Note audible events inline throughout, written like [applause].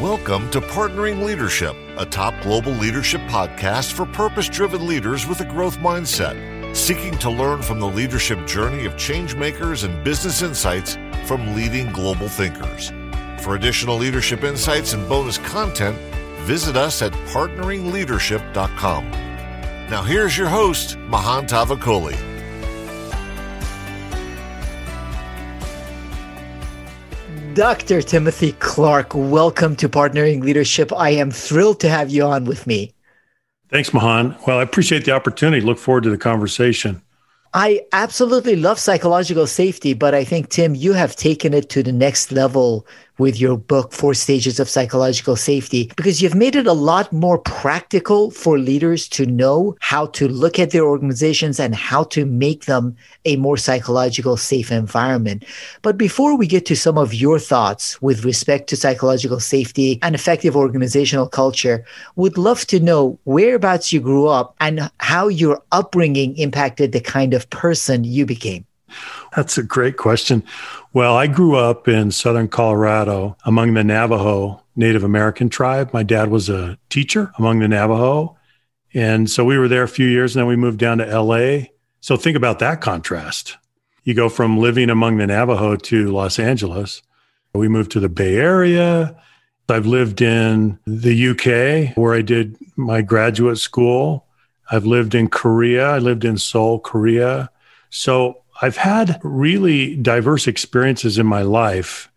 Welcome to Partnering Leadership, a top global leadership podcast for purpose driven leaders with a growth mindset, seeking to learn from the leadership journey of change makers and business insights from leading global thinkers. For additional leadership insights and bonus content, visit us at partneringleadership.com. Now, here's your host, Mahan Tavakoli. Dr. Timothy Clark, welcome to Partnering Leadership. I am thrilled to have you on with me. Thanks, Mahan. Well, I appreciate the opportunity. Look forward to the conversation. I absolutely love psychological safety, but I think, Tim, you have taken it to the next level with your book, Four Stages of Psychological Safety, because you've made it a lot more practical for leaders to know how to look at their organizations and how to make them a more psychological safe environment. But before we get to some of your thoughts with respect to psychological safety and effective organizational culture, would love to know whereabouts you grew up and how your upbringing impacted the kind of person you became. That's a great question. Well, I grew up in southern Colorado among the Navajo Native American tribe. My dad was a teacher among the Navajo. And so we were there a few years and then we moved down to LA. So think about that contrast. You go from living among the Navajo to Los Angeles. We moved to the Bay Area. I've lived in the UK where I did my graduate school. I've lived in Korea. I lived in Seoul, Korea. So I've had really diverse experiences in my life.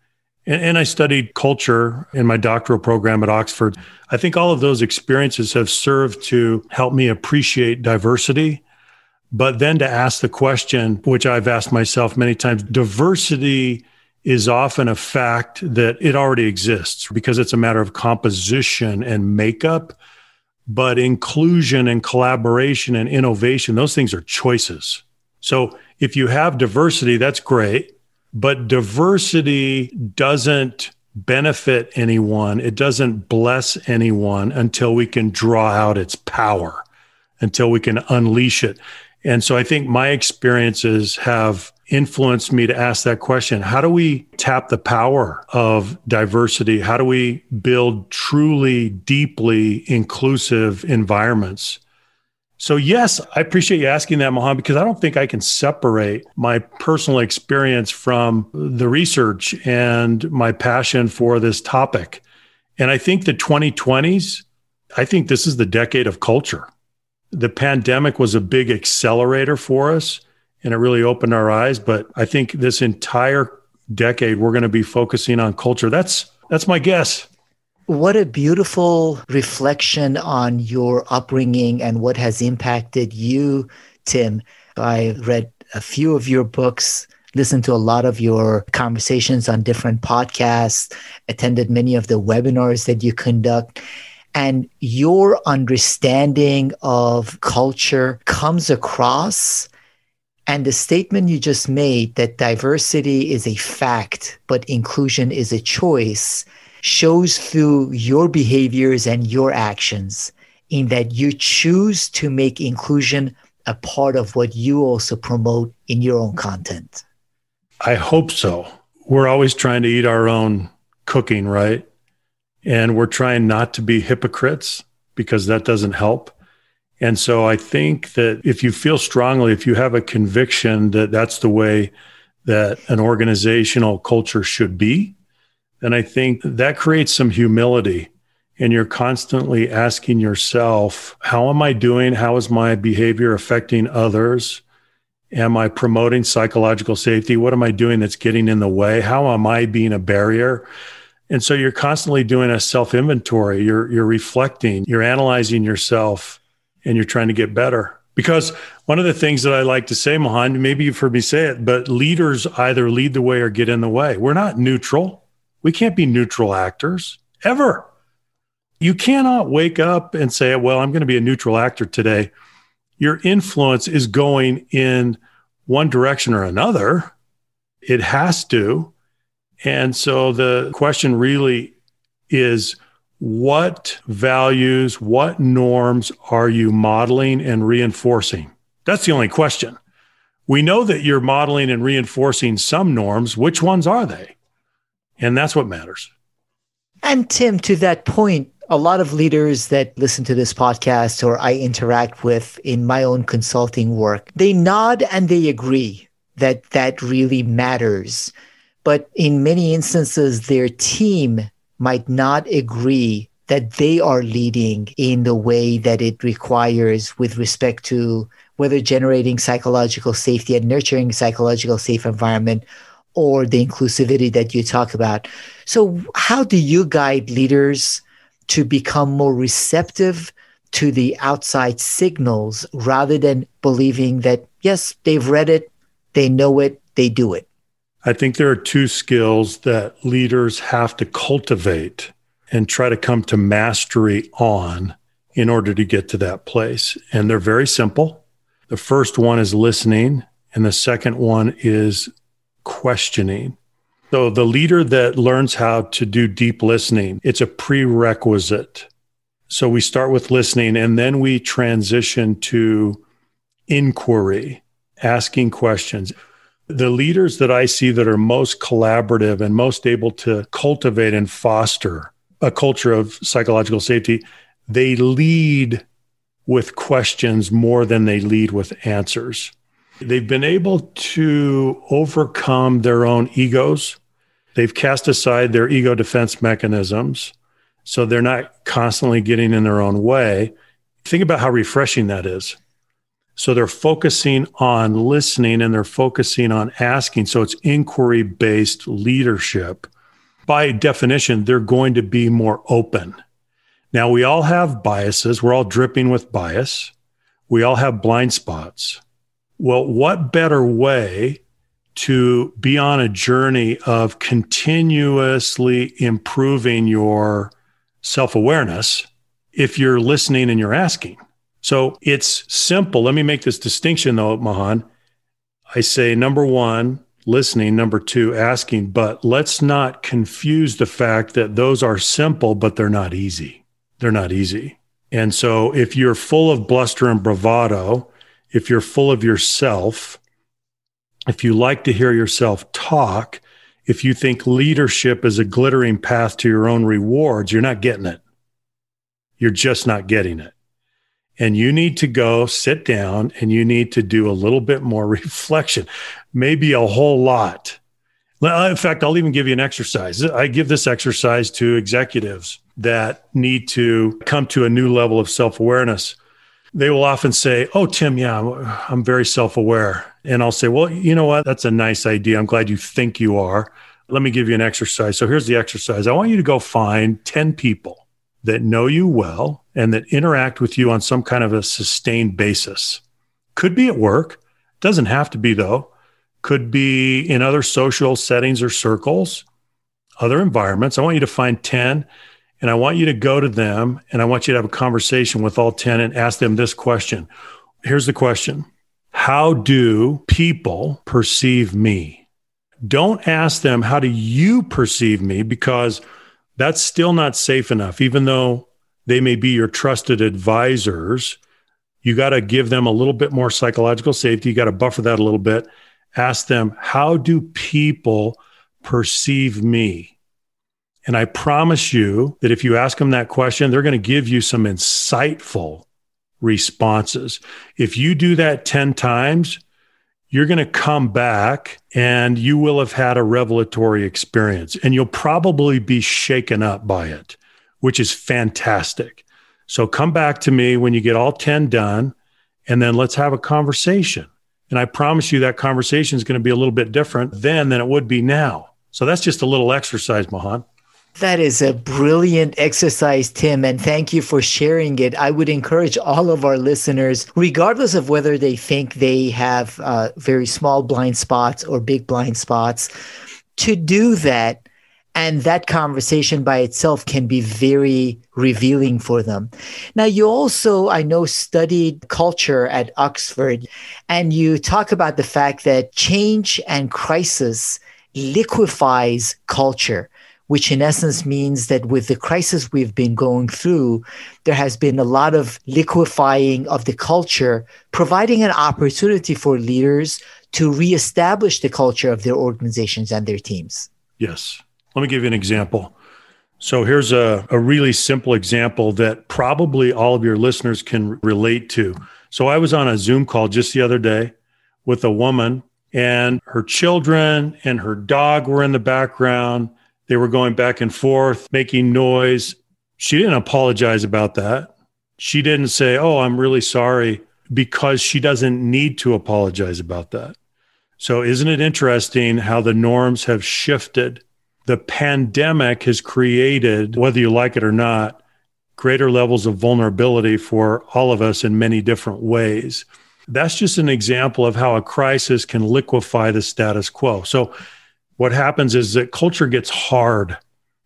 And, and, I studied culture in my doctoral program at Oxford. I think all of those experiences have served to help me appreciate diversity, but then to ask the question, which I've asked myself many times diversity is often a fact that it already exists because it's a matter of composition and makeup. But inclusion and collaboration and innovation, those things are choices. So if you have diversity, that's great. But diversity doesn't benefit anyone, it doesn't bless anyone until we can draw out its power, until we can unleash it. And so I think my experiences have influenced me to ask that question How do we tap the power of diversity? How do we build truly, deeply inclusive environments? So, yes, I appreciate you asking that, Mahan, because I don't think I can separate my personal experience from the research and my passion for this topic. And I think the 2020s, I think this is the decade of culture. The pandemic was a big accelerator for us and it really opened our eyes. But I think this entire decade, we're going to be focusing on culture. That's that's my guess. What a beautiful reflection on your upbringing and what has impacted you, Tim. I read a few of your books, listened to a lot of your conversations on different podcasts, attended many of the webinars that you conduct. And your understanding of culture comes across. And the statement you just made that diversity is a fact, but inclusion is a choice shows through your behaviors and your actions in that you choose to make inclusion a part of what you also promote in your own content. I hope so. We're always trying to eat our own cooking, right? And we're trying not to be hypocrites because that doesn't help. And so I think that if you feel strongly, if you have a conviction that that's the way that an organizational culture should be, then I think that creates some humility. And you're constantly asking yourself, how am I doing? How is my behavior affecting others? Am I promoting psychological safety? What am I doing that's getting in the way? How am I being a barrier? And so you're constantly doing a self inventory. You're, you're reflecting, you're analyzing yourself, and you're trying to get better. Because one of the things that I like to say, Mahan, maybe you've heard me say it, but leaders either lead the way or get in the way. We're not neutral. We can't be neutral actors ever. You cannot wake up and say, well, I'm going to be a neutral actor today. Your influence is going in one direction or another. It has to. And so the question really is what values, what norms are you modeling and reinforcing? That's the only question. We know that you're modeling and reinforcing some norms. Which ones are they? And that's what matters. And Tim, to that point, a lot of leaders that listen to this podcast or I interact with in my own consulting work, they nod and they agree that that really matters. But in many instances, their team might not agree that they are leading in the way that it requires with respect to whether generating psychological safety and nurturing psychological safe environment or the inclusivity that you talk about. So how do you guide leaders to become more receptive to the outside signals rather than believing that yes, they've read it, they know it, they do it? I think there are two skills that leaders have to cultivate and try to come to mastery on in order to get to that place. And they're very simple. The first one is listening, and the second one is questioning. So, the leader that learns how to do deep listening, it's a prerequisite. So, we start with listening and then we transition to inquiry, asking questions the leaders that I see that are most collaborative and most able to cultivate and foster a culture of psychological safety, they lead with questions more than they lead with answers. They've been able to overcome their own egos. They've cast aside their ego defense mechanisms. So they're not constantly getting in their own way. Think about how refreshing that is. So they're focusing on listening and they're focusing on asking. So it's inquiry based leadership. By definition, they're going to be more open. Now, we all have biases. We're all dripping with bias. We all have blind spots. Well, what better way to be on a journey of continuously improving your self awareness if you're listening and you're asking? So it's simple. Let me make this distinction though, Mahan. I say number one, listening, number two, asking, but let's not confuse the fact that those are simple, but they're not easy. They're not easy. And so if you're full of bluster and bravado, if you're full of yourself, if you like to hear yourself talk, if you think leadership is a glittering path to your own rewards, you're not getting it. You're just not getting it and you need to go sit down and you need to do a little bit more [laughs] reflection, maybe a whole lot. In fact, I'll even give you an exercise. I give this exercise to executives that need to come to a new level of self awareness. They will often say, Oh, Tim, yeah, I'm very self aware. And I'll say, Well, you know what? That's a nice idea. I'm glad you think you are. Let me give you an exercise. So here's the exercise I want you to go find 10 people that know you well and that interact with you on some kind of a sustained basis. Could be at work, doesn't have to be though. Could be in other social settings or circles, other environments. I want you to find 10 and I want you to go to them and I want you to have a conversation with all 10 and ask them this question. Here's the question How do people perceive me? Don't ask them, How do you perceive me? Because that's still not safe enough, even though they may be your trusted advisors. You got to give them a little bit more psychological safety. You got to buffer that a little bit. Ask them, how do people perceive me? And I promise you that if you ask them that question, they're going to give you some insightful responses. If you do that 10 times, you're going to come back and you will have had a revelatory experience and you'll probably be shaken up by it, which is fantastic. So come back to me when you get all 10 done and then let's have a conversation. And I promise you that conversation is going to be a little bit different then than it would be now. So that's just a little exercise, Mahan. That is a brilliant exercise, Tim, and thank you for sharing it. I would encourage all of our listeners, regardless of whether they think they have uh, very small blind spots or big blind spots, to do that. And that conversation by itself can be very revealing for them. Now, you also, I know, studied culture at Oxford, and you talk about the fact that change and crisis liquefies culture which in essence means that with the crisis we've been going through, there has been a lot of liquefying of the culture, providing an opportunity for leaders to reestablish the culture of their organizations and their teams. Yes. Let me give you an example. So here's a, a really simple example that probably all of your listeners can relate to. So I was on a Zoom call just the other day with a woman, and her children and her dog were in the background. They were going back and forth, making noise. She didn't apologize about that. She didn't say, Oh, I'm really sorry, because she doesn't need to apologize about that. So, isn't it interesting how the norms have shifted? The pandemic has created, whether you like it or not, greater levels of vulnerability for all of us in many different ways. That's just an example of how a crisis can liquefy the status quo. So, what happens is that culture gets hard.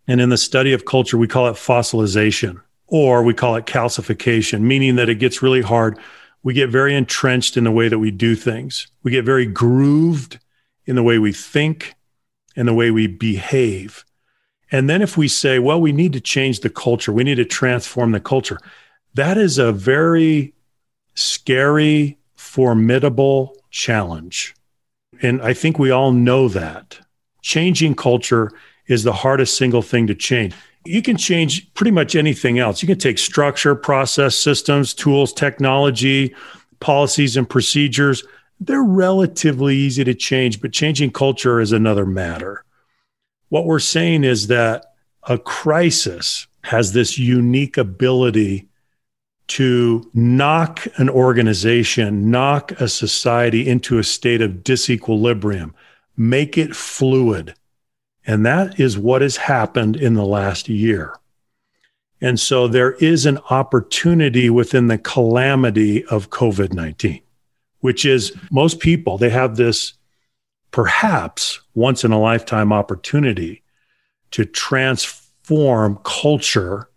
And in the study of culture, we call it fossilization or we call it calcification, meaning that it gets really hard we get very entrenched in the way that we do things. We get very grooved in the way we think and the way we behave. And then if we say, well, we need to change the culture, we need to transform the culture, that is a very scary, formidable challenge. And I think we all know that. Changing culture is the hardest single thing to change you can change pretty much anything else. You can take structure, process, systems, tools, technology, policies, and procedures. They're relatively easy to change, but changing culture is another matter. What we're saying is that a crisis has this unique ability to knock an organization, knock a society into a state of disequilibrium, make it fluid, and that is what has happened in the last year. And so there is an opportunity within the calamity of COVID 19, which is most people, they have this perhaps once in a lifetime opportunity to transform culture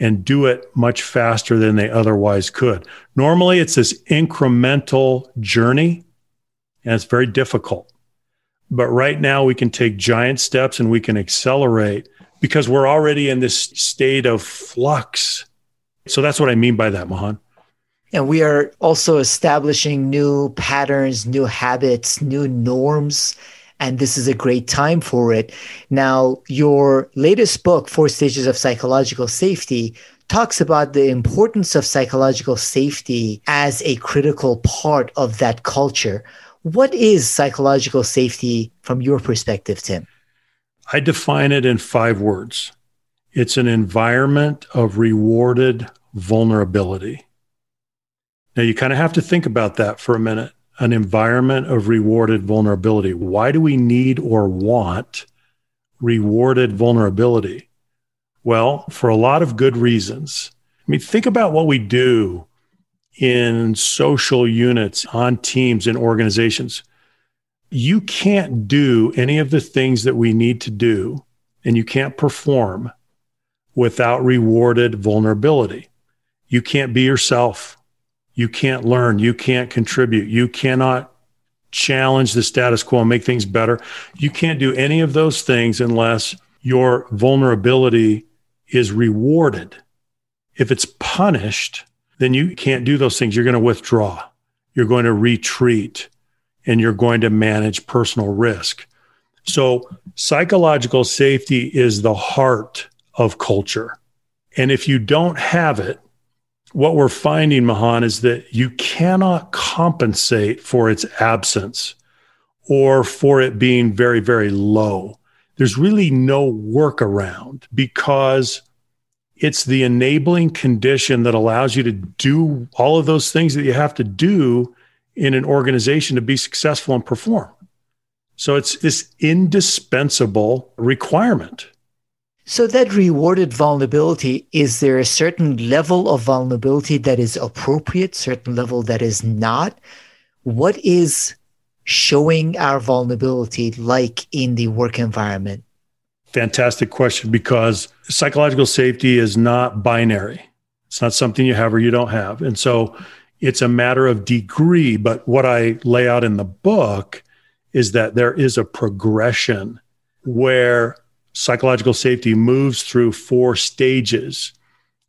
and do it much faster than they otherwise could. Normally, it's this incremental journey, and it's very difficult. But right now, we can take giant steps and we can accelerate because we're already in this state of flux. So that's what I mean by that, Mahan. And we are also establishing new patterns, new habits, new norms. And this is a great time for it. Now, your latest book, Four Stages of Psychological Safety, talks about the importance of psychological safety as a critical part of that culture. What is psychological safety from your perspective, Tim? I define it in five words it's an environment of rewarded vulnerability. Now, you kind of have to think about that for a minute an environment of rewarded vulnerability. Why do we need or want rewarded vulnerability? Well, for a lot of good reasons. I mean, think about what we do in social units, on teams, and organizations. You can't do any of the things that we need to do, and you can't perform without rewarded vulnerability. You can't be yourself. You can't learn. You can't contribute. You cannot challenge the status quo and make things better. You can't do any of those things unless your vulnerability is rewarded. If it's punished, then you can't do those things. You're going to withdraw, you're going to retreat, and you're going to manage personal risk. So, psychological safety is the heart of culture. And if you don't have it, what we're finding, Mahan, is that you cannot compensate for its absence or for it being very, very low. There's really no workaround because it's the enabling condition that allows you to do all of those things that you have to do in an organization to be successful and perform. So it's this indispensable requirement. So, that rewarded vulnerability, is there a certain level of vulnerability that is appropriate, certain level that is not? What is showing our vulnerability like in the work environment? Fantastic question because psychological safety is not binary. It's not something you have or you don't have. And so it's a matter of degree. But what I lay out in the book is that there is a progression where psychological safety moves through four stages.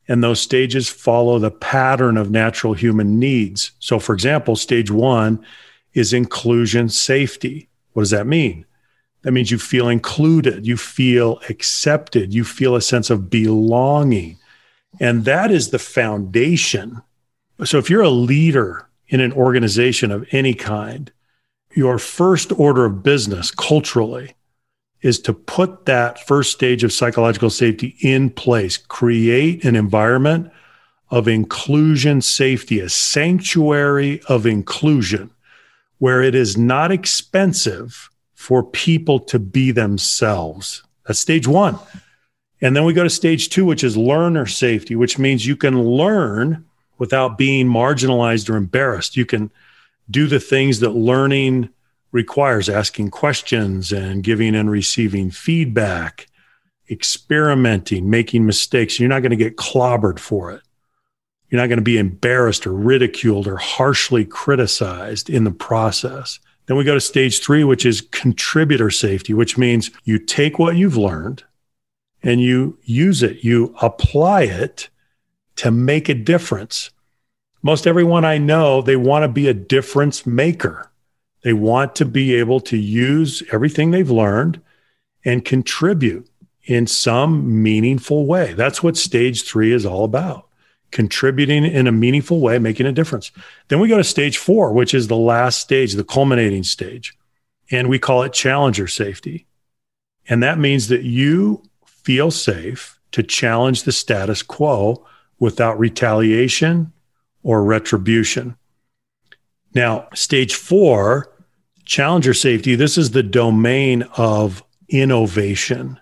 And those stages follow the pattern of natural human needs. So, for example, stage one is inclusion safety. What does that mean? That means you feel included, you feel accepted, you feel a sense of belonging. And that is the foundation. So if you're a leader in an organization of any kind, your first order of business culturally is to put that first stage of psychological safety in place, create an environment of inclusion safety, a sanctuary of inclusion where it is not expensive for people to be themselves. That's stage one. And then we go to stage two, which is learner safety, which means you can learn without being marginalized or embarrassed. You can do the things that learning requires asking questions and giving and receiving feedback, experimenting, making mistakes. You're not going to get clobbered for it. You're not going to be embarrassed or ridiculed or harshly criticized in the process. Then we go to stage three, which is contributor safety, which means you take what you've learned and you use it, you apply it to make a difference. Most everyone I know, they want to be a difference maker. They want to be able to use everything they've learned and contribute in some meaningful way. That's what stage three is all about contributing in a meaningful way, making a difference. Then we go to stage four, which is the last stage, the culminating stage. And we call it challenger safety. And that means that you feel safe to challenge the status quo without retaliation or retribution. Now, stage four, challenger safety, this is the domain of innovation.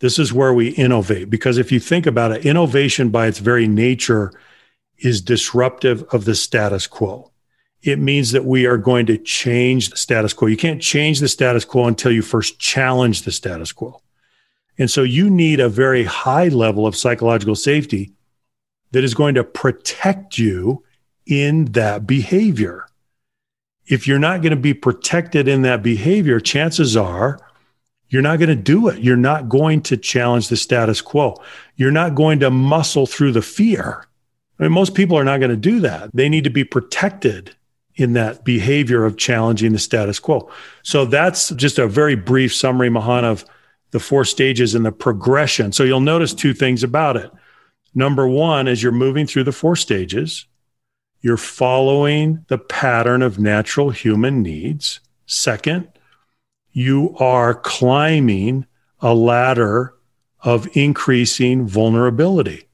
This is where we innovate because if you think about it, innovation by its very nature is disruptive of the status quo. It means that we are going to change the status quo. You can't change the status quo until you first challenge the status quo. And so you need a very high level of psychological safety that is going to protect you in that behavior. If you're not going to be protected in that behavior, chances are you're not going to do it. You're not going to challenge the status quo. You're not going to muscle through the fear. I mean, most people are not going to do that. They need to be protected in that behavior of challenging the status quo. So that's just a very brief summary, Mahan, of the four stages and the progression. So you'll notice two things about it. Number one, as you're moving through the four stages, you're following the pattern of natural human needs. Second, you are climbing a ladder of increasing vulnerability.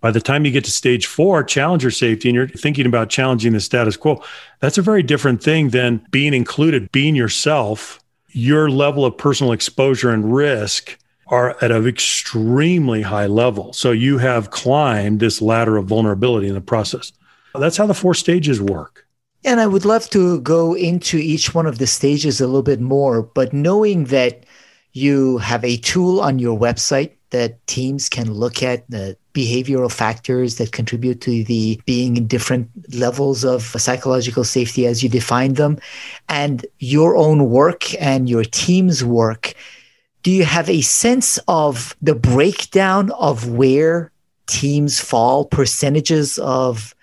By the time you get to stage four, challenger safety, and you're thinking about challenging the status quo, that's a very different thing than being included, being yourself. Your level of personal exposure and risk are at an extremely high level. So you have climbed this ladder of vulnerability in the process. That's how the four stages work. And I would love to go into each one of the stages a little bit more, but knowing that you have a tool on your website that teams can look at the behavioral factors that contribute to the being in different levels of psychological safety as you define them and your own work and your team's work do you have a sense of the breakdown of where teams fall percentages of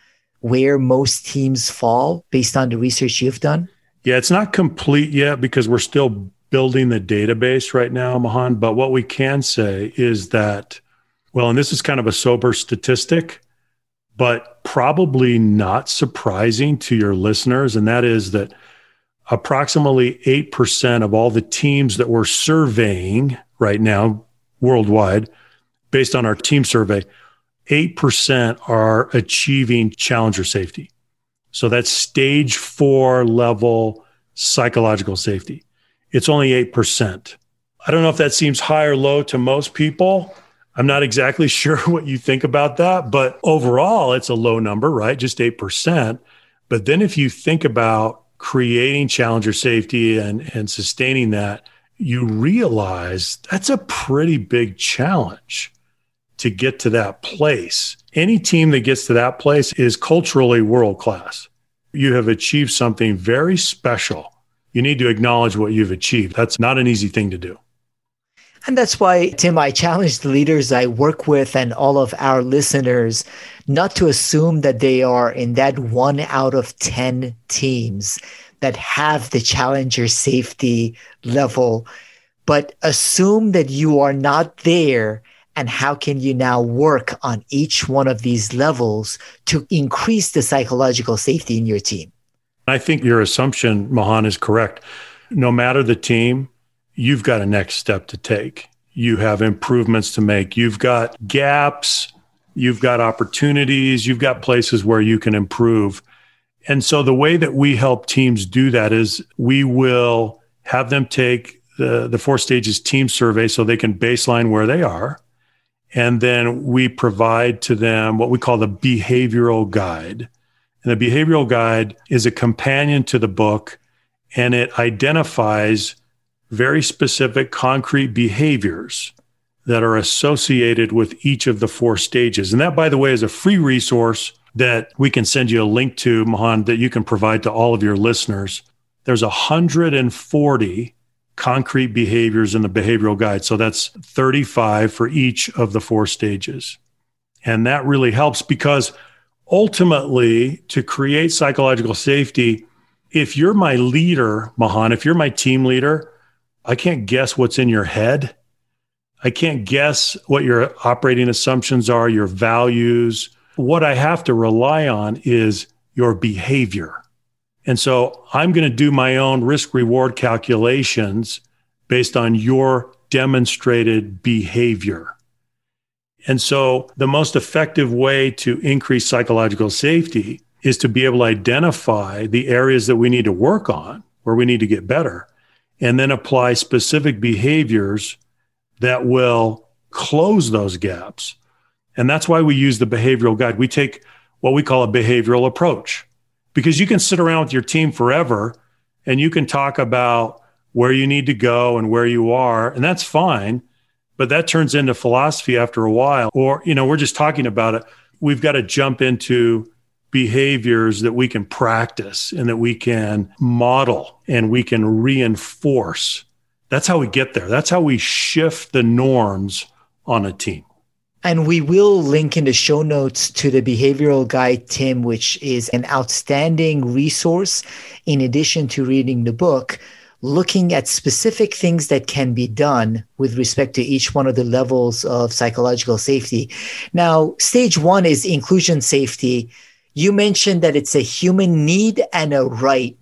where most teams fall based on the research you've done? Yeah, it's not complete yet because we're still building the database right now, Mahan. But what we can say is that, well, and this is kind of a sober statistic, but probably not surprising to your listeners. And that is that approximately 8% of all the teams that we're surveying right now worldwide, based on our team survey, 8% are achieving challenger safety. So that's stage four level psychological safety. It's only 8%. I don't know if that seems high or low to most people. I'm not exactly [laughs] sure what you think about that, but overall, it's a low number, right? Just 8%. But then if you think about creating challenger safety and, and sustaining that, you realize that's a pretty big challenge to get to that place. Any team that gets to that place is culturally world class. You have achieved something very special. You need to acknowledge what you've achieved. That's not an easy thing to do. And that's why, Tim, I challenge the leaders I work with and all of our listeners not to assume that they are in that one out of 10 teams that have the challenger safety level but assume that you are not there and how can you now work on each one of these levels to increase the psychological safety in your team? I think your assumption, Mahan, is correct. No matter the team, you've got a next step to take. You have improvements to make. You've got gaps. You've got opportunities. You've got places where you can improve. And so the way that we help teams do that is we will have them take the, the four stages team survey so they can baseline where they are. And then we provide to them what we call the behavioral guide. And the behavioral guide is a companion to the book and it identifies very specific concrete behaviors that are associated with each of the four stages. And that, by the way, is a free resource that we can send you a link to, Mahan, that you can provide to all of your listeners. There's 140 concrete behaviors in the behavioral guide. So that's 35 for each of the four stages. And that really helps because ultimately, to create psychological safety, if you're my leader, Mahan, if you're my team leader, I can't guess what's in your head. I can't guess what your operating assumptions are, your values. What I have to rely on is your behavior. And so I'm going to do my own risk reward calculations based on your demonstrated behavior. And so the most effective way to increase psychological safety is to be able to identify the areas that we need to work on, where we need to get better, and then apply specific behaviors that will close those gaps. And that's why we use the behavioral guide. We take what we call a behavioral approach because you can sit around with your team forever and you can talk about where you need to go and where you are, and that's fine. But that turns into philosophy after a while. Or, you know, we're just talking about it. We've got to jump into behaviors that we can practice and that we can model and we can reinforce. That's how we get there. That's how we shift the norms on a team. And we will link in the show notes to the behavioral guide, Tim, which is an outstanding resource in addition to reading the book looking at specific things that can be done with respect to each one of the levels of psychological safety. Now, stage one is inclusion safety. You mentioned that it's a human need and a right.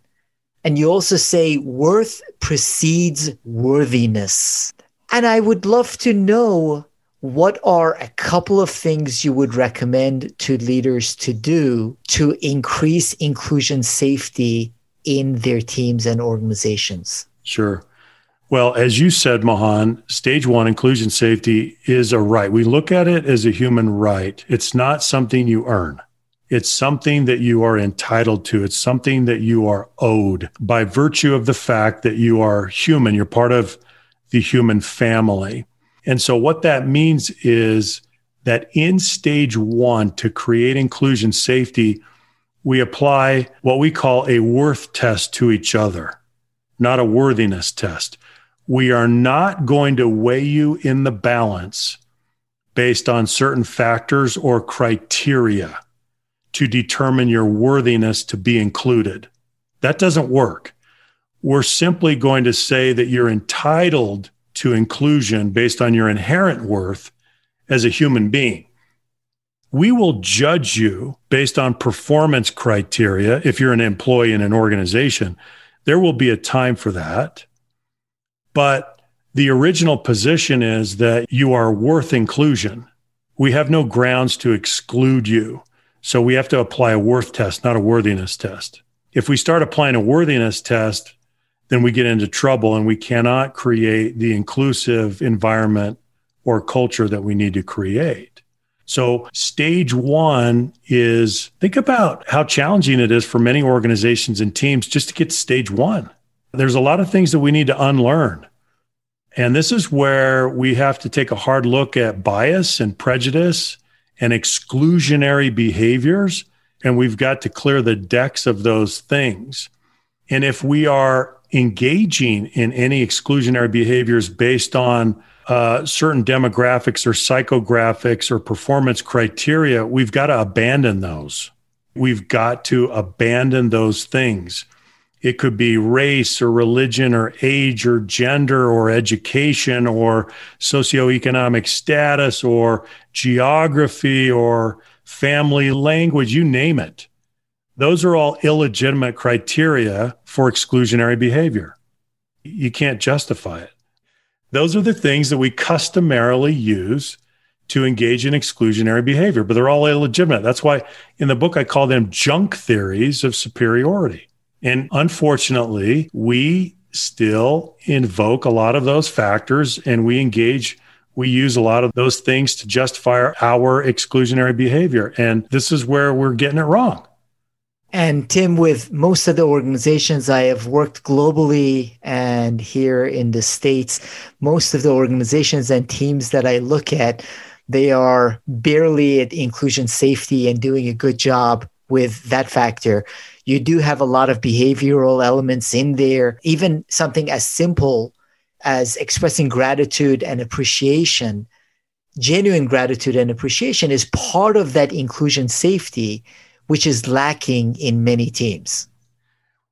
And you also say worth precedes worthiness. And I would love to know what are a couple of things you would recommend to leaders to do to increase inclusion safety in their teams and organizations? Sure. Well, as you said, Mahan, stage one inclusion safety is a right. We look at it as a human right. It's not something you earn. It's something that you are entitled to. It's something that you are owed by virtue of the fact that you are human. You're part of the human family. And so, what that means is that in stage one, to create inclusion safety, we apply what we call a worth test to each other, not a worthiness test. We are not going to weigh you in the balance based on certain factors or criteria to determine your worthiness to be included. That doesn't work. We're simply going to say that you're entitled to inclusion based on your inherent worth as a human being we will judge you based on performance criteria. If you're an employee in an organization, there will be a time for that. But the original position is that you are worth inclusion. We have no grounds to exclude you. So we have to apply a worth test, not a worthiness test. If we start applying a worthiness test, then we get into trouble and we cannot create the inclusive environment or culture that we need to create. So, stage one is think about how challenging it is for many organizations and teams just to get to stage one. There's a lot of things that we need to unlearn. And this is where we have to take a hard look at bias and prejudice and exclusionary behaviors. And we've got to clear the decks of those things. And if we are engaging in any exclusionary behaviors based on uh, certain demographics or psychographics or performance criteria, we've got to abandon those. We've got to abandon those things. It could be race or religion or age or gender or education or socioeconomic status or geography or family language, you name it. Those are all illegitimate criteria for exclusionary behavior. You can't justify it. Those are the things that we customarily use to engage in exclusionary behavior, but they're all illegitimate. That's why in the book I call them junk theories of superiority. And unfortunately, we still invoke a lot of those factors and we engage we use a lot of those things to justify our exclusionary behavior. And this is where we're getting it wrong. And Tim, with most of the organizations I have worked globally and here in the States, most of the organizations and teams that I look at, they are barely at inclusion safety and doing a good job with that factor. You do have a lot of behavioral elements in there, even something as simple as expressing gratitude and appreciation. Genuine gratitude and appreciation is part of that inclusion safety which is lacking in many teams.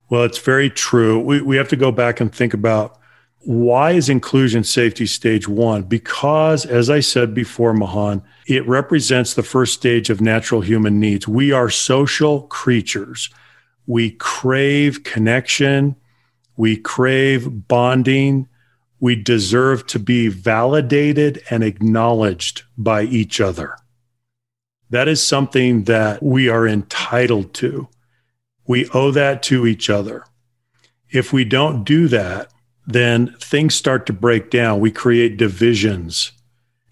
Well, it's very true. We, we have to go back and think about why is inclusion safety stage one? Because, as I said before, Mahan, it represents the first stage of natural human needs. We are social creatures. We crave connection. We crave bonding. We deserve to be validated and acknowledged by each other. That is something that we are entitled to. We owe that to each other. If we don't do that, then things start to break down. We create divisions,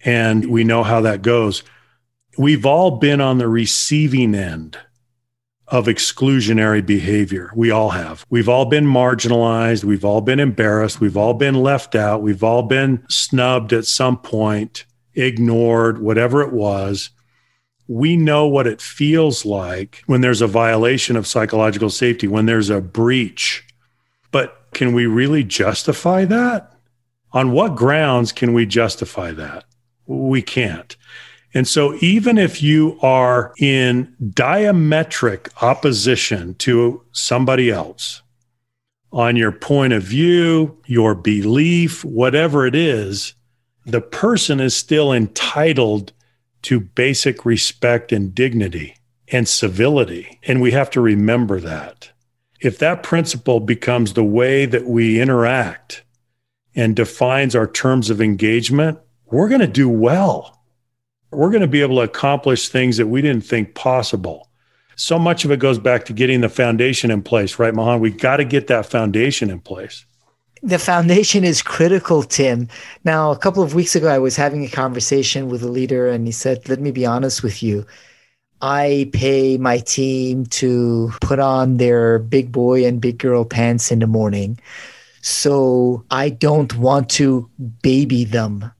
and we know how that goes. We've all been on the receiving end of exclusionary behavior. We all have. We've all been marginalized. We've all been embarrassed. We've all been left out. We've all been snubbed at some point, ignored, whatever it was we know what it feels like when there's a violation of psychological safety, when there's a breach. But can we really justify that? On what grounds can we justify that? We can't. And so, even if you are in diametric opposition to somebody else on your point of view, your belief, whatever it is, the person is still entitled to basic respect and dignity and civility. And we have to remember that. If that principle becomes the way that we interact and defines our terms of engagement, we're going to do well. We're going to be able to accomplish things that we didn't think possible. So much of it goes back to getting the foundation in place, right, Mahan? We got to get that foundation in place. The foundation is critical, Tim. Now, a couple of weeks ago, I was having a conversation with a leader, and he said, Let me be honest with you. I pay my team to put on their big boy and big girl pants in the morning. So I don't want to baby them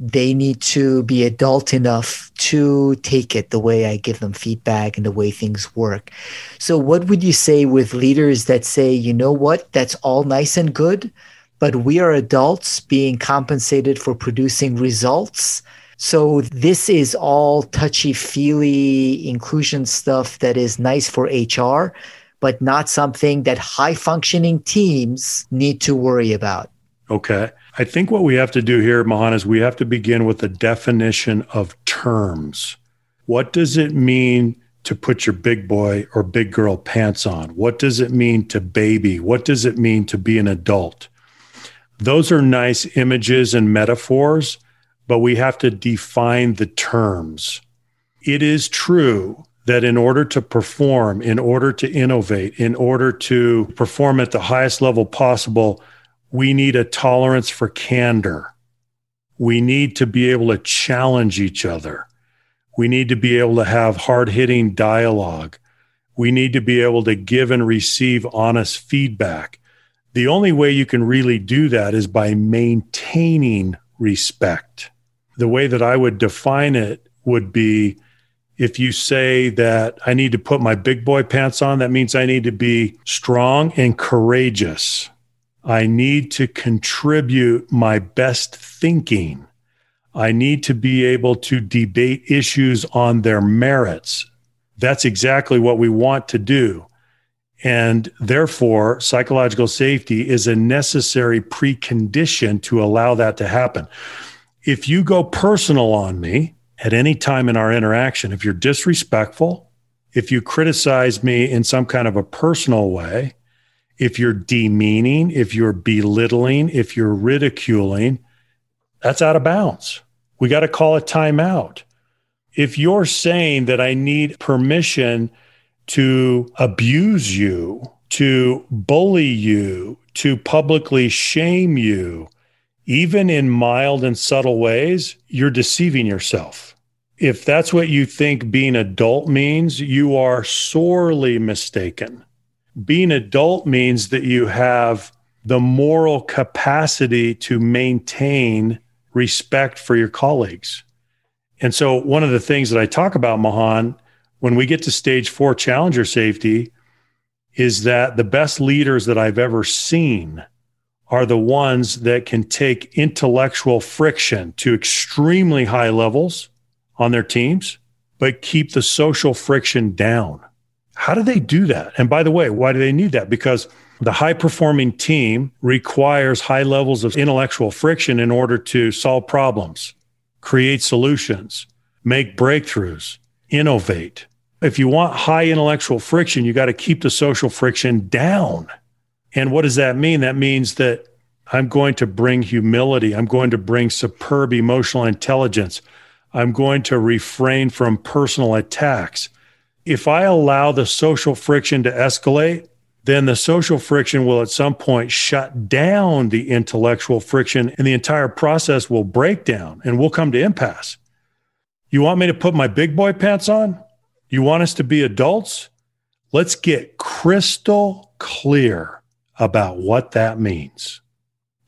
they need to be adult enough to take it the way I give them feedback and the way things work. So, what would you say with leaders that say, you know what, that's all nice and good, but we are adults being compensated for producing results? So, this is all touchy feely inclusion stuff that is nice for HR, but not something that high functioning teams need to worry about. Okay. I think what we have to do here, Mahan, is we have to begin with a definition of terms. What does it mean to put your big boy or big girl pants on? What does it mean to baby? What does it mean to be an adult? Those are nice images and metaphors, but we have to define the terms. It is true that in order to perform, in order to innovate, in order to perform at the highest level possible, we need a tolerance for candor. We need to be able to challenge each other. We need to be able to have hard hitting dialogue. We need to be able to give and receive honest feedback. The only way you can really do that is by maintaining respect. The way that I would define it would be if you say that I need to put my big boy pants on, that means I need to be strong and courageous. I need to contribute my best thinking. I need to be able to debate issues on their merits. That's exactly what we want to do. And therefore, psychological safety is a necessary precondition to allow that to happen. If you go personal on me at any time in our interaction, if you're disrespectful, if you criticize me in some kind of a personal way, if you're demeaning, if you're belittling, if you're ridiculing, that's out of bounds. We got to call a timeout. If you're saying that I need permission to abuse you, to bully you, to publicly shame you, even in mild and subtle ways, you're deceiving yourself. If that's what you think being adult means, you are sorely mistaken. Being adult means that you have the moral capacity to maintain respect for your colleagues. And so, one of the things that I talk about, Mahan, when we get to stage four challenger safety, is that the best leaders that I've ever seen are the ones that can take intellectual friction to extremely high levels on their teams, but keep the social friction down. How do they do that? And by the way, why do they need that? Because the high performing team requires high levels of intellectual friction in order to solve problems, create solutions, make breakthroughs, innovate. If you want high intellectual friction, you got to keep the social friction down. And what does that mean? That means that I'm going to bring humility. I'm going to bring superb emotional intelligence. I'm going to refrain from personal attacks. If I allow the social friction to escalate, then the social friction will at some point shut down the intellectual friction and the entire process will break down and we'll come to impasse. You want me to put my big boy pants on? You want us to be adults? Let's get crystal clear about what that means.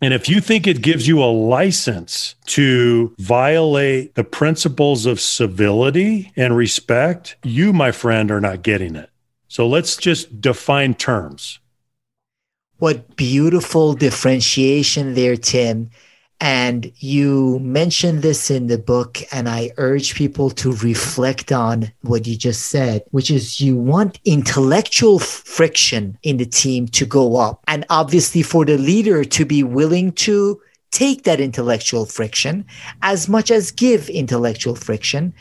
And if you think it gives you a license to violate the principles of civility and respect, you, my friend, are not getting it. So let's just define terms. What beautiful differentiation there, Tim. And you mentioned this in the book, and I urge people to reflect on what you just said, which is you want intellectual friction in the team to go up. And obviously, for the leader to be willing to take that intellectual friction as much as give intellectual friction,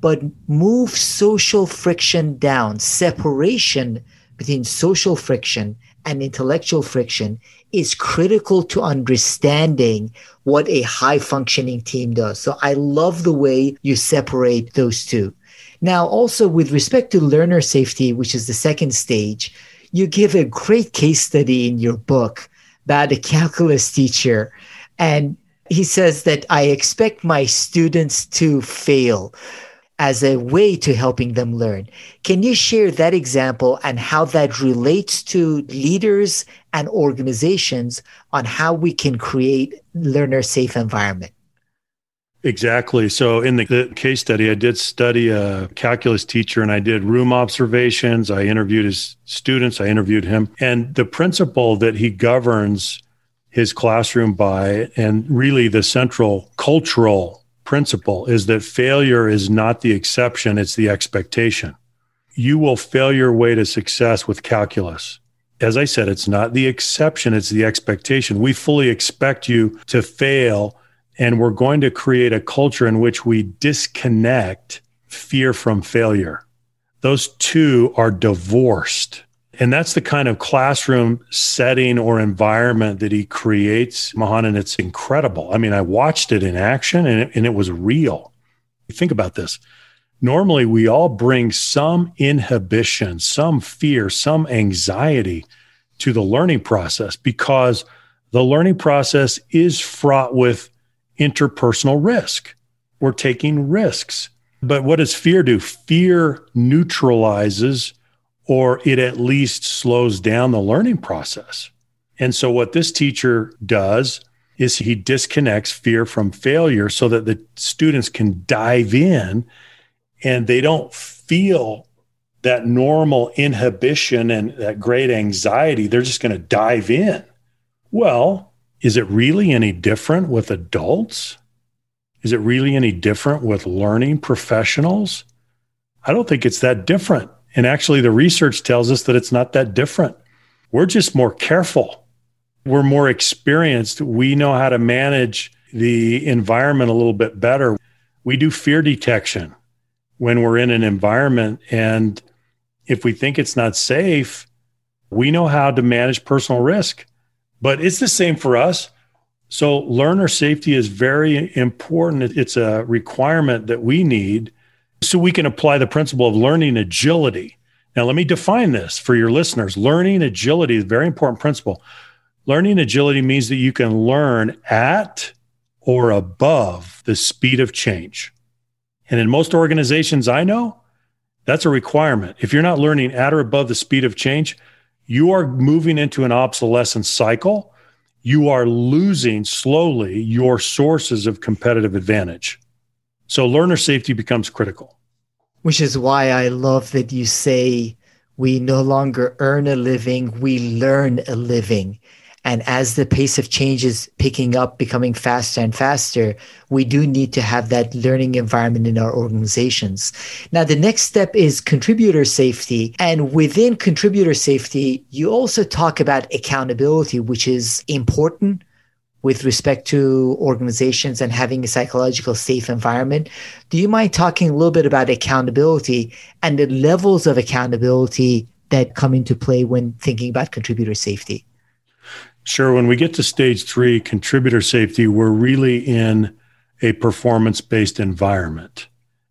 but move social friction down, separation between social friction and intellectual friction is critical to understanding what a high functioning team does. So I love the way you separate those two. Now, also with respect to learner safety, which is the second stage, you give a great case study in your book about a calculus teacher. And he says that I expect my students to fail as a way to helping them learn. Can you share that example and how that relates to leaders and organizations on how we can create learner safe environment? Exactly. So in the, case study, I did study a calculus teacher and I did room observations. I interviewed his students. I interviewed him. And the principle that he governs his classroom by, and really the central cultural principle is that failure is not the exception, it's the expectation. You will fail your way to success with calculus. As I said, it's not the exception, it's the expectation. We fully expect you to fail, and we're going to create a culture in which we disconnect fear from failure. Those two are divorced. And that's the kind of classroom setting or environment that he creates, Mahan, and it's incredible. I mean, I watched it in action and it, and it was real. Think about this. Normally, we all bring some inhibition, some fear, some anxiety to the learning process because the learning process is fraught with interpersonal risk. We're taking risks. But what does fear do? Fear neutralizes or it at least slows down the learning process. And so, what this teacher does is he disconnects fear from failure so that the students can dive in and they don't feel that normal inhibition and that great anxiety. They're just going to dive in. Well, is it really any different with adults? Is it really any different with learning professionals? I don't think it's that different. And actually, the research tells us that it's not that different. We're just more careful. We're more experienced. We know how to manage the environment a little bit better. We do fear detection when we're in an environment. And if we think it's not safe, we know how to manage personal risk. But it's the same for us. So, learner safety is very important. It's a requirement that we need so we can apply the principle of learning agility. Now, let me define this for your listeners. Learning agility is a very important principle. Learning agility means that you can learn at or above the speed of change. And in most organizations I know, that's a requirement. If you're not learning at or above the speed of change, you are moving into an obsolescence cycle. You are losing slowly your sources of competitive advantage. So learner safety becomes critical. Which is why I love that you say we no longer earn a living, we learn a living. And as the pace of change is picking up, becoming faster and faster, we do need to have that learning environment in our organizations. Now, the next step is contributor safety. And within contributor safety, you also talk about accountability, which is important with respect to organizations and having a psychological safe environment. Do you mind talking a little bit about accountability and the levels of accountability that come into play when thinking about contributor safety? Sure. When we get to stage three, contributor safety, we're really in a performance based environment.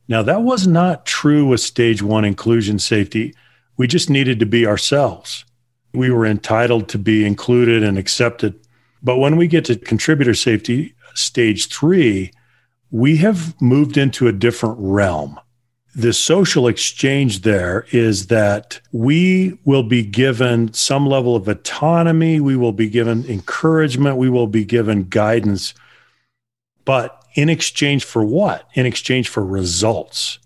Now, that was not true with stage one inclusion safety. We just needed to be ourselves. We were entitled to be included and accepted. But when we get to contributor safety, stage three, we have moved into a different realm the social exchange there is that we will be given some level of autonomy, we will be given encouragement, we will be given guidance. But in exchange for what? In exchange for results.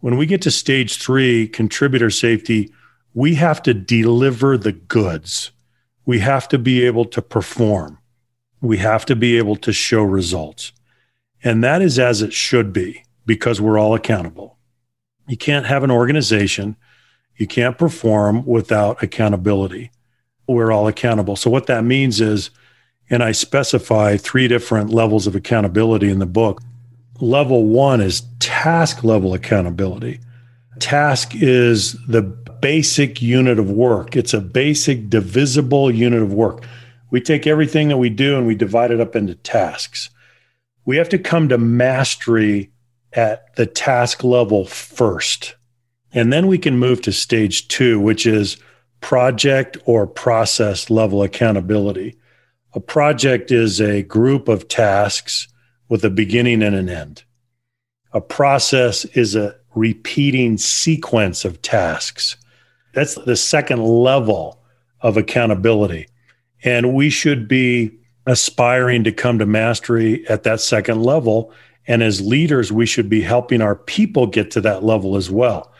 When we get to stage three, contributor safety, we have to deliver the goods. We have to be able to perform. We have to be able to show results. And that is as it should be because we're all accountable. You can't have an organization, you can't perform without accountability. We're all accountable. So, what that means is, and I specify three different levels of accountability in the book. Level one is task level accountability. Task is the basic unit of work, it's a basic divisible unit of work. We take everything that we do and we divide it up into tasks. We have to come to mastery at the task level first. And then we can move to stage two, which is project or process level accountability. A project is a group of tasks with a beginning and an end. A process is a repeating sequence of tasks. That's the second level of accountability. And we should be aspiring to come to mastery at that second level and as leaders, we should be helping our people get to that level as well.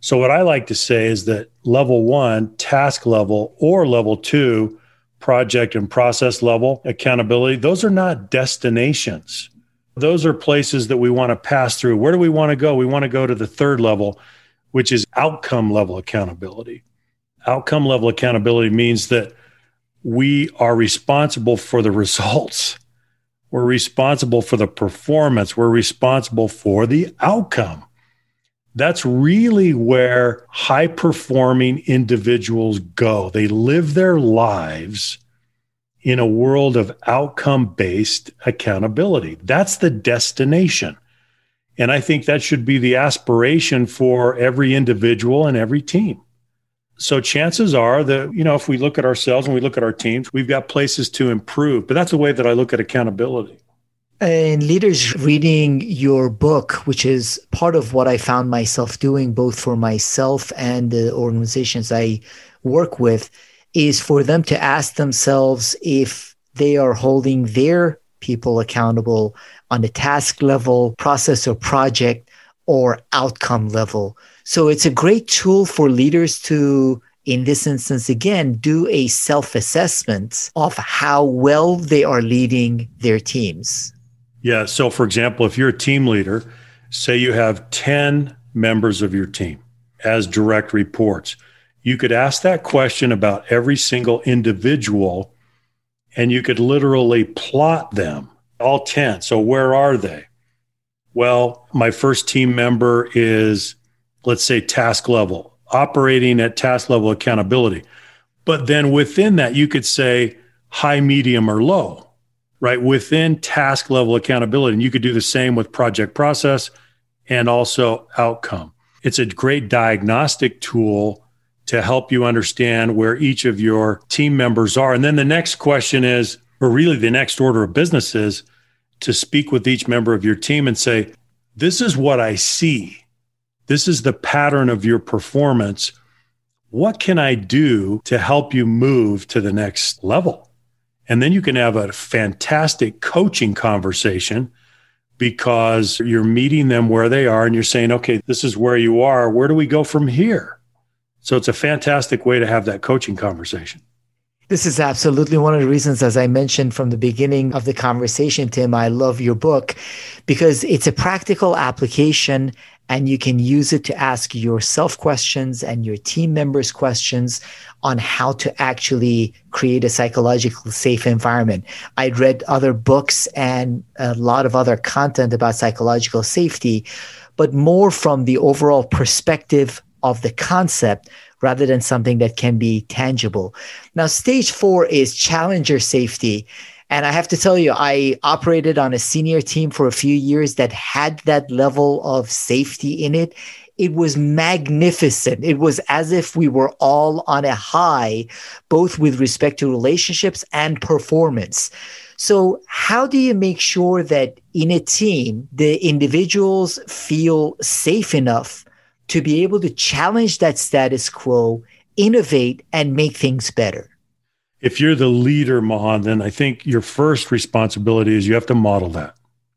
So, what I like to say is that level one, task level, or level two, project and process level accountability, those are not destinations. Those are places that we want to pass through. Where do we want to go? We want to go to the third level, which is outcome level accountability. Outcome level accountability means that we are responsible for the results we're responsible for the performance. We're responsible for the outcome. That's really where high performing individuals go. They live their lives in a world of outcome based accountability. That's the destination. And I think that should be the aspiration for every individual and every team. So chances are that, you know, if we look at ourselves and we look at our teams, we've got places to improve. But that's the way that I look at accountability. And leaders reading your book, which is part of what I found myself doing both for myself and the organizations I work with, is for them to ask themselves if they are holding their people accountable on the task level, process or project, or outcome level. So it's a great tool for leaders to, in this instance, again, do a self assessment of how well they are leading their teams. Yeah. So, for example, if you're a team leader, say you have 10 members of your team, as direct reports. You could ask that question about every single individual and you could literally plot them, all 10. So, where are they? Well, my first team member is, let's say, task level, operating at task level accountability. But then within that, you could say high, medium, or low, right? Within task level accountability. And you could do the same with project process and also outcome. It's a great diagnostic tool to help you understand where each of your team members are. And then the next question is, or really the next order of business is to speak with each member of your team and say, This is what I see. This is the pattern of your performance. What can I do to help you move to the next level? And then you can have a fantastic coaching conversation because you're meeting them where they are and you're saying, okay, this is where you are. Where do we go from here? So it's a fantastic way to have that coaching conversation. This is absolutely one of the reasons, as I mentioned from the beginning of the conversation, Tim, I love your book because it's a practical application and you can use it to ask yourself questions and your team members questions on how to actually create a psychologically safe environment. I'd read other books and a lot of other content about psychological safety, but more from the overall perspective of the concept rather than something that can be tangible. Now, stage four is challenger safety. And I have to tell you, I operated on a senior team for a few years that had that level of safety in it. It was magnificent. It was as if we were all on a high, both with respect to relationships and performance. So, how do you make sure that in a team, the individuals feel safe enough to be able to challenge that status quo, innovate, and make things better? If you're the leader, Mahan, then I think your first responsibility is you have to model that.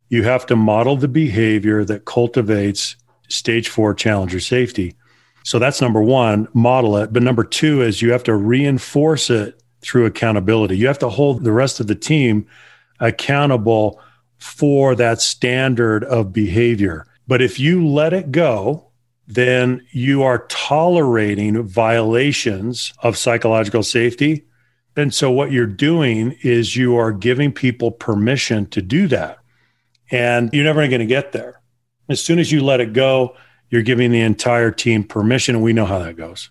You have to model the behavior that cultivates stage four challenger safety. So that's number one, model it. But number two is you have to reinforce it through accountability. You have to hold the rest of the team accountable for that standard of behavior. But if you let it go, then you are tolerating violations of psychological safety. And so, what you're doing is you are giving people permission to do that. And you're never going to get there. As soon as you let it go, you're giving the entire team permission. And we know how that goes.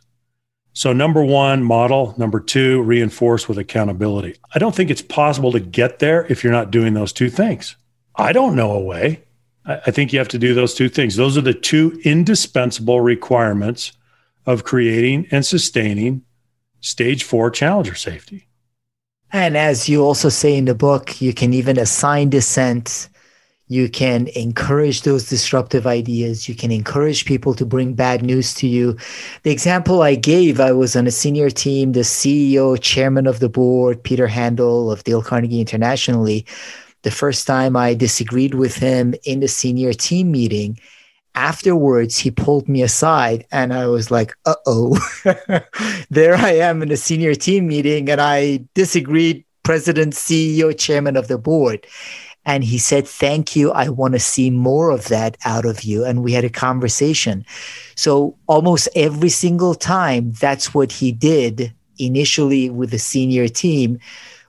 So, number one, model. Number two, reinforce with accountability. I don't think it's possible to get there if you're not doing those two things. I don't know a way. I think you have to do those two things. Those are the two indispensable requirements of creating and sustaining stage four challenger safety. And as you also say in the book, you can even assign dissent. You can encourage those disruptive ideas. You can encourage people to bring bad news to you. The example I gave, I was on a senior team, the CEO, chairman of the board, Peter Handal of Dale Carnegie Internationally the first time I disagreed with him in the senior team meeting, afterwards he pulled me aside and I was like, uh oh, [laughs] there I am in a senior team meeting and I disagreed, president, CEO, chairman of the board. And he said, Thank you. I want to see more of that out of you. And we had a conversation. So almost every single time, that's what he did initially with the senior team,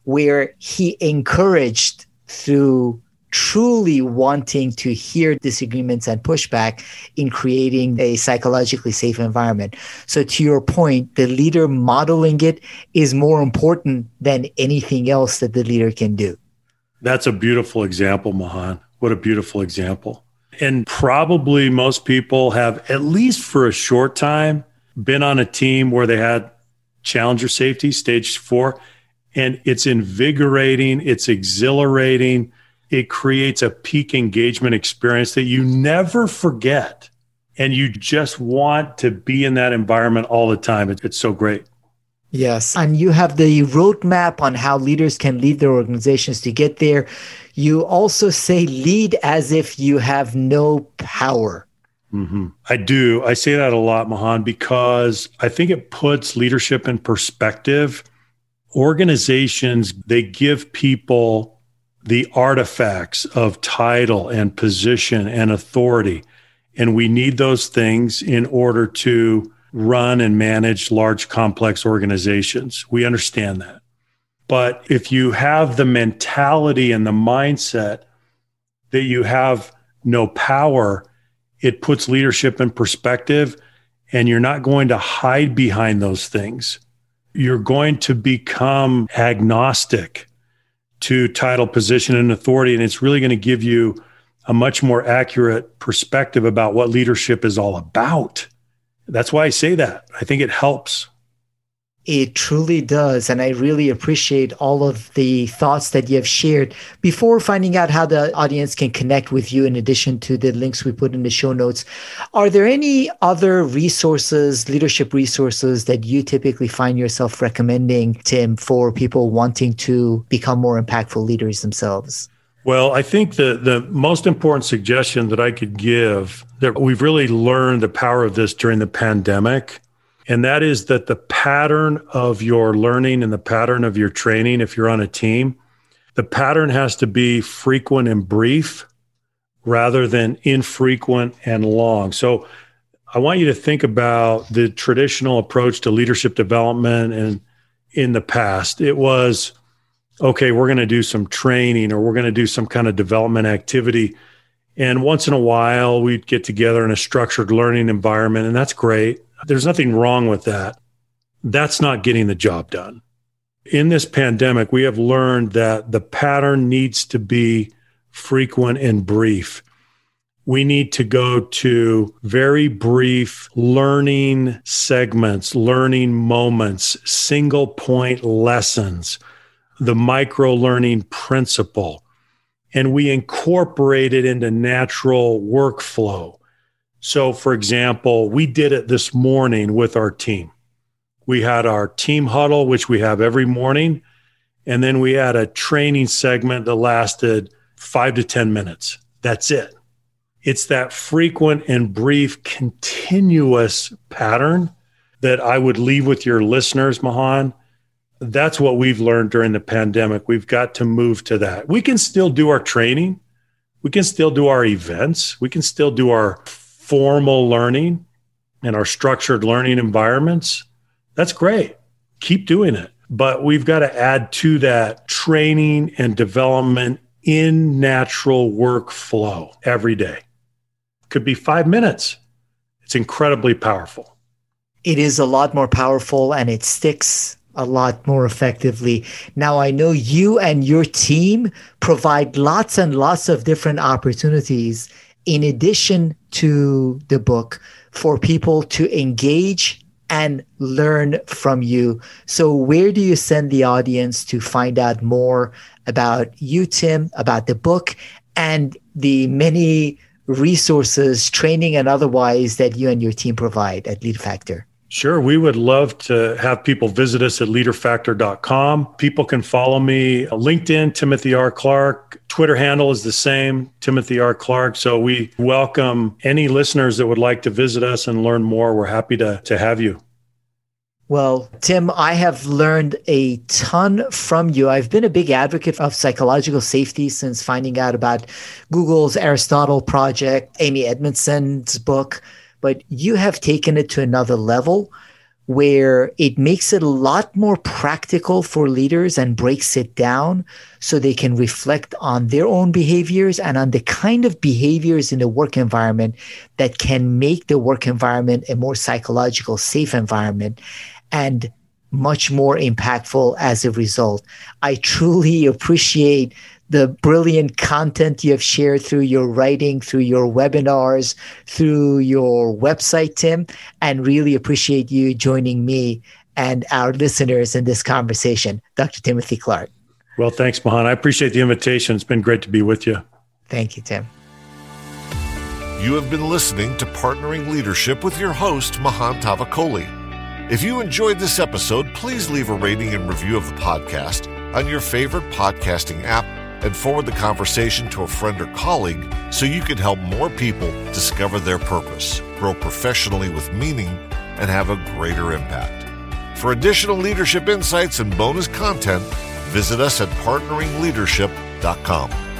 where he encouraged through truly wanting to hear disagreements and pushback in creating a psychologically safe environment. So, to your point, the leader modeling it is more important than anything else that the leader can do. That's a beautiful example, Mahan. What a beautiful example. And probably most people have, at least for a short time, been on a team where they had challenger safety, stage four, and it's invigorating, it's exhilarating. It creates a peak engagement experience that you never forget. And you just want to be in that environment all the time. It's so great. Yes. And you have the roadmap on how leaders can lead their organizations to get there. You also say lead as if you have no power. Mm-hmm. I do. I say that a lot, Mahan, because I think it puts leadership in perspective organizations they give people the artifacts of title and position and authority And we need those things in order to run and manage large, complex organizations. We understand that. But if you have the mentality and the mindset that you have no power, it puts leadership in perspective and you're not going to hide behind those things. You're going to become agnostic to title, position, and authority. And it's really going to give you a much more accurate perspective about what leadership is all about. That's why I say that. I think it helps. It truly does. And I really appreciate all of the thoughts that you have shared. Before finding out how the audience can connect with you, in addition to the links we put in the show notes, are there any other resources, leadership resources that you typically find yourself recommending, Tim, for people wanting to become more impactful leaders themselves? Well, I think the, the most important suggestion that I could give that we've really learned the power of this during the pandemic and that is that the pattern of your learning and the pattern of your training, if you're on a team, the pattern has to be frequent and brief rather than infrequent and long. So I want you to think about the traditional approach to leadership development. And in the past, it was okay, we're going to do some training or we're going to do some kind of development activity. And once in a while, we'd get together in a structured learning environment, and that's great. There's nothing wrong with that. That's not getting the job done. In this pandemic, we have learned that the pattern needs to be frequent and brief. We need to go to very brief learning segments, learning moments, single point lessons, the micro learning principle, and we incorporate it into natural workflow. So, for example, we did it this morning with our team. We had our team huddle, which we have every morning. And then we had a training segment that lasted five to 10 minutes. That's it. It's that frequent and brief, continuous pattern that I would leave with your listeners, Mahan. That's what we've learned during the pandemic. We've got to move to that. We can still do our training, we can still do our events, we can still do our formal learning and our structured learning environments, that's great. Keep doing it. But we've got to add to that training and development in natural workflow every day. Could be five minutes. It's incredibly powerful. It is a lot more powerful and it sticks a lot more effectively. Now, I know you and your team provide lots and lots of different opportunities in addition to the book for people to engage and learn from you. So, where do you send the audience to find out more about you, Tim, about the book, and the many resources, training, and otherwise that you and your team provide at LeaderFactor? Sure. We would love to have people visit us at leaderfactor.com. People can follow me uh, LinkedIn, Timothy R. Clark. Twitter handle is the same, Timothy R. Clark. So we welcome any listeners that would like to visit us and learn more. We're happy to, to have you. Well, Tim, I have learned a ton from you. I've been a big advocate of psychological safety since finding out about Google's Aristotle project, Amy Edmondson's book but you have taken it to another level where it makes it a lot more practical for leaders and breaks it down so they can reflect on their own behaviors and on the kind of behaviors in the work environment that can make the work environment a more psychological safe environment and much more impactful as a result. I truly [laughs] appreciate the brilliant content you have shared through your writing, through your webinars, through your website, Tim, and really appreciate you joining me and our listeners in this conversation. Dr. Timothy Clark. Well, thanks, Mahan. I appreciate the invitation. It's been great to be with you. Thank you, Tim. You have been listening to Partnering Leadership with your host, Mahan Tavakoli. If you enjoyed this episode, please leave a rating and review of the podcast on your favorite podcasting app and forward the conversation to a friend or colleague so you can help more people discover their purpose, grow professionally with meaning, and have a greater impact. For additional leadership insights and bonus content, visit us at partneringleadership.com.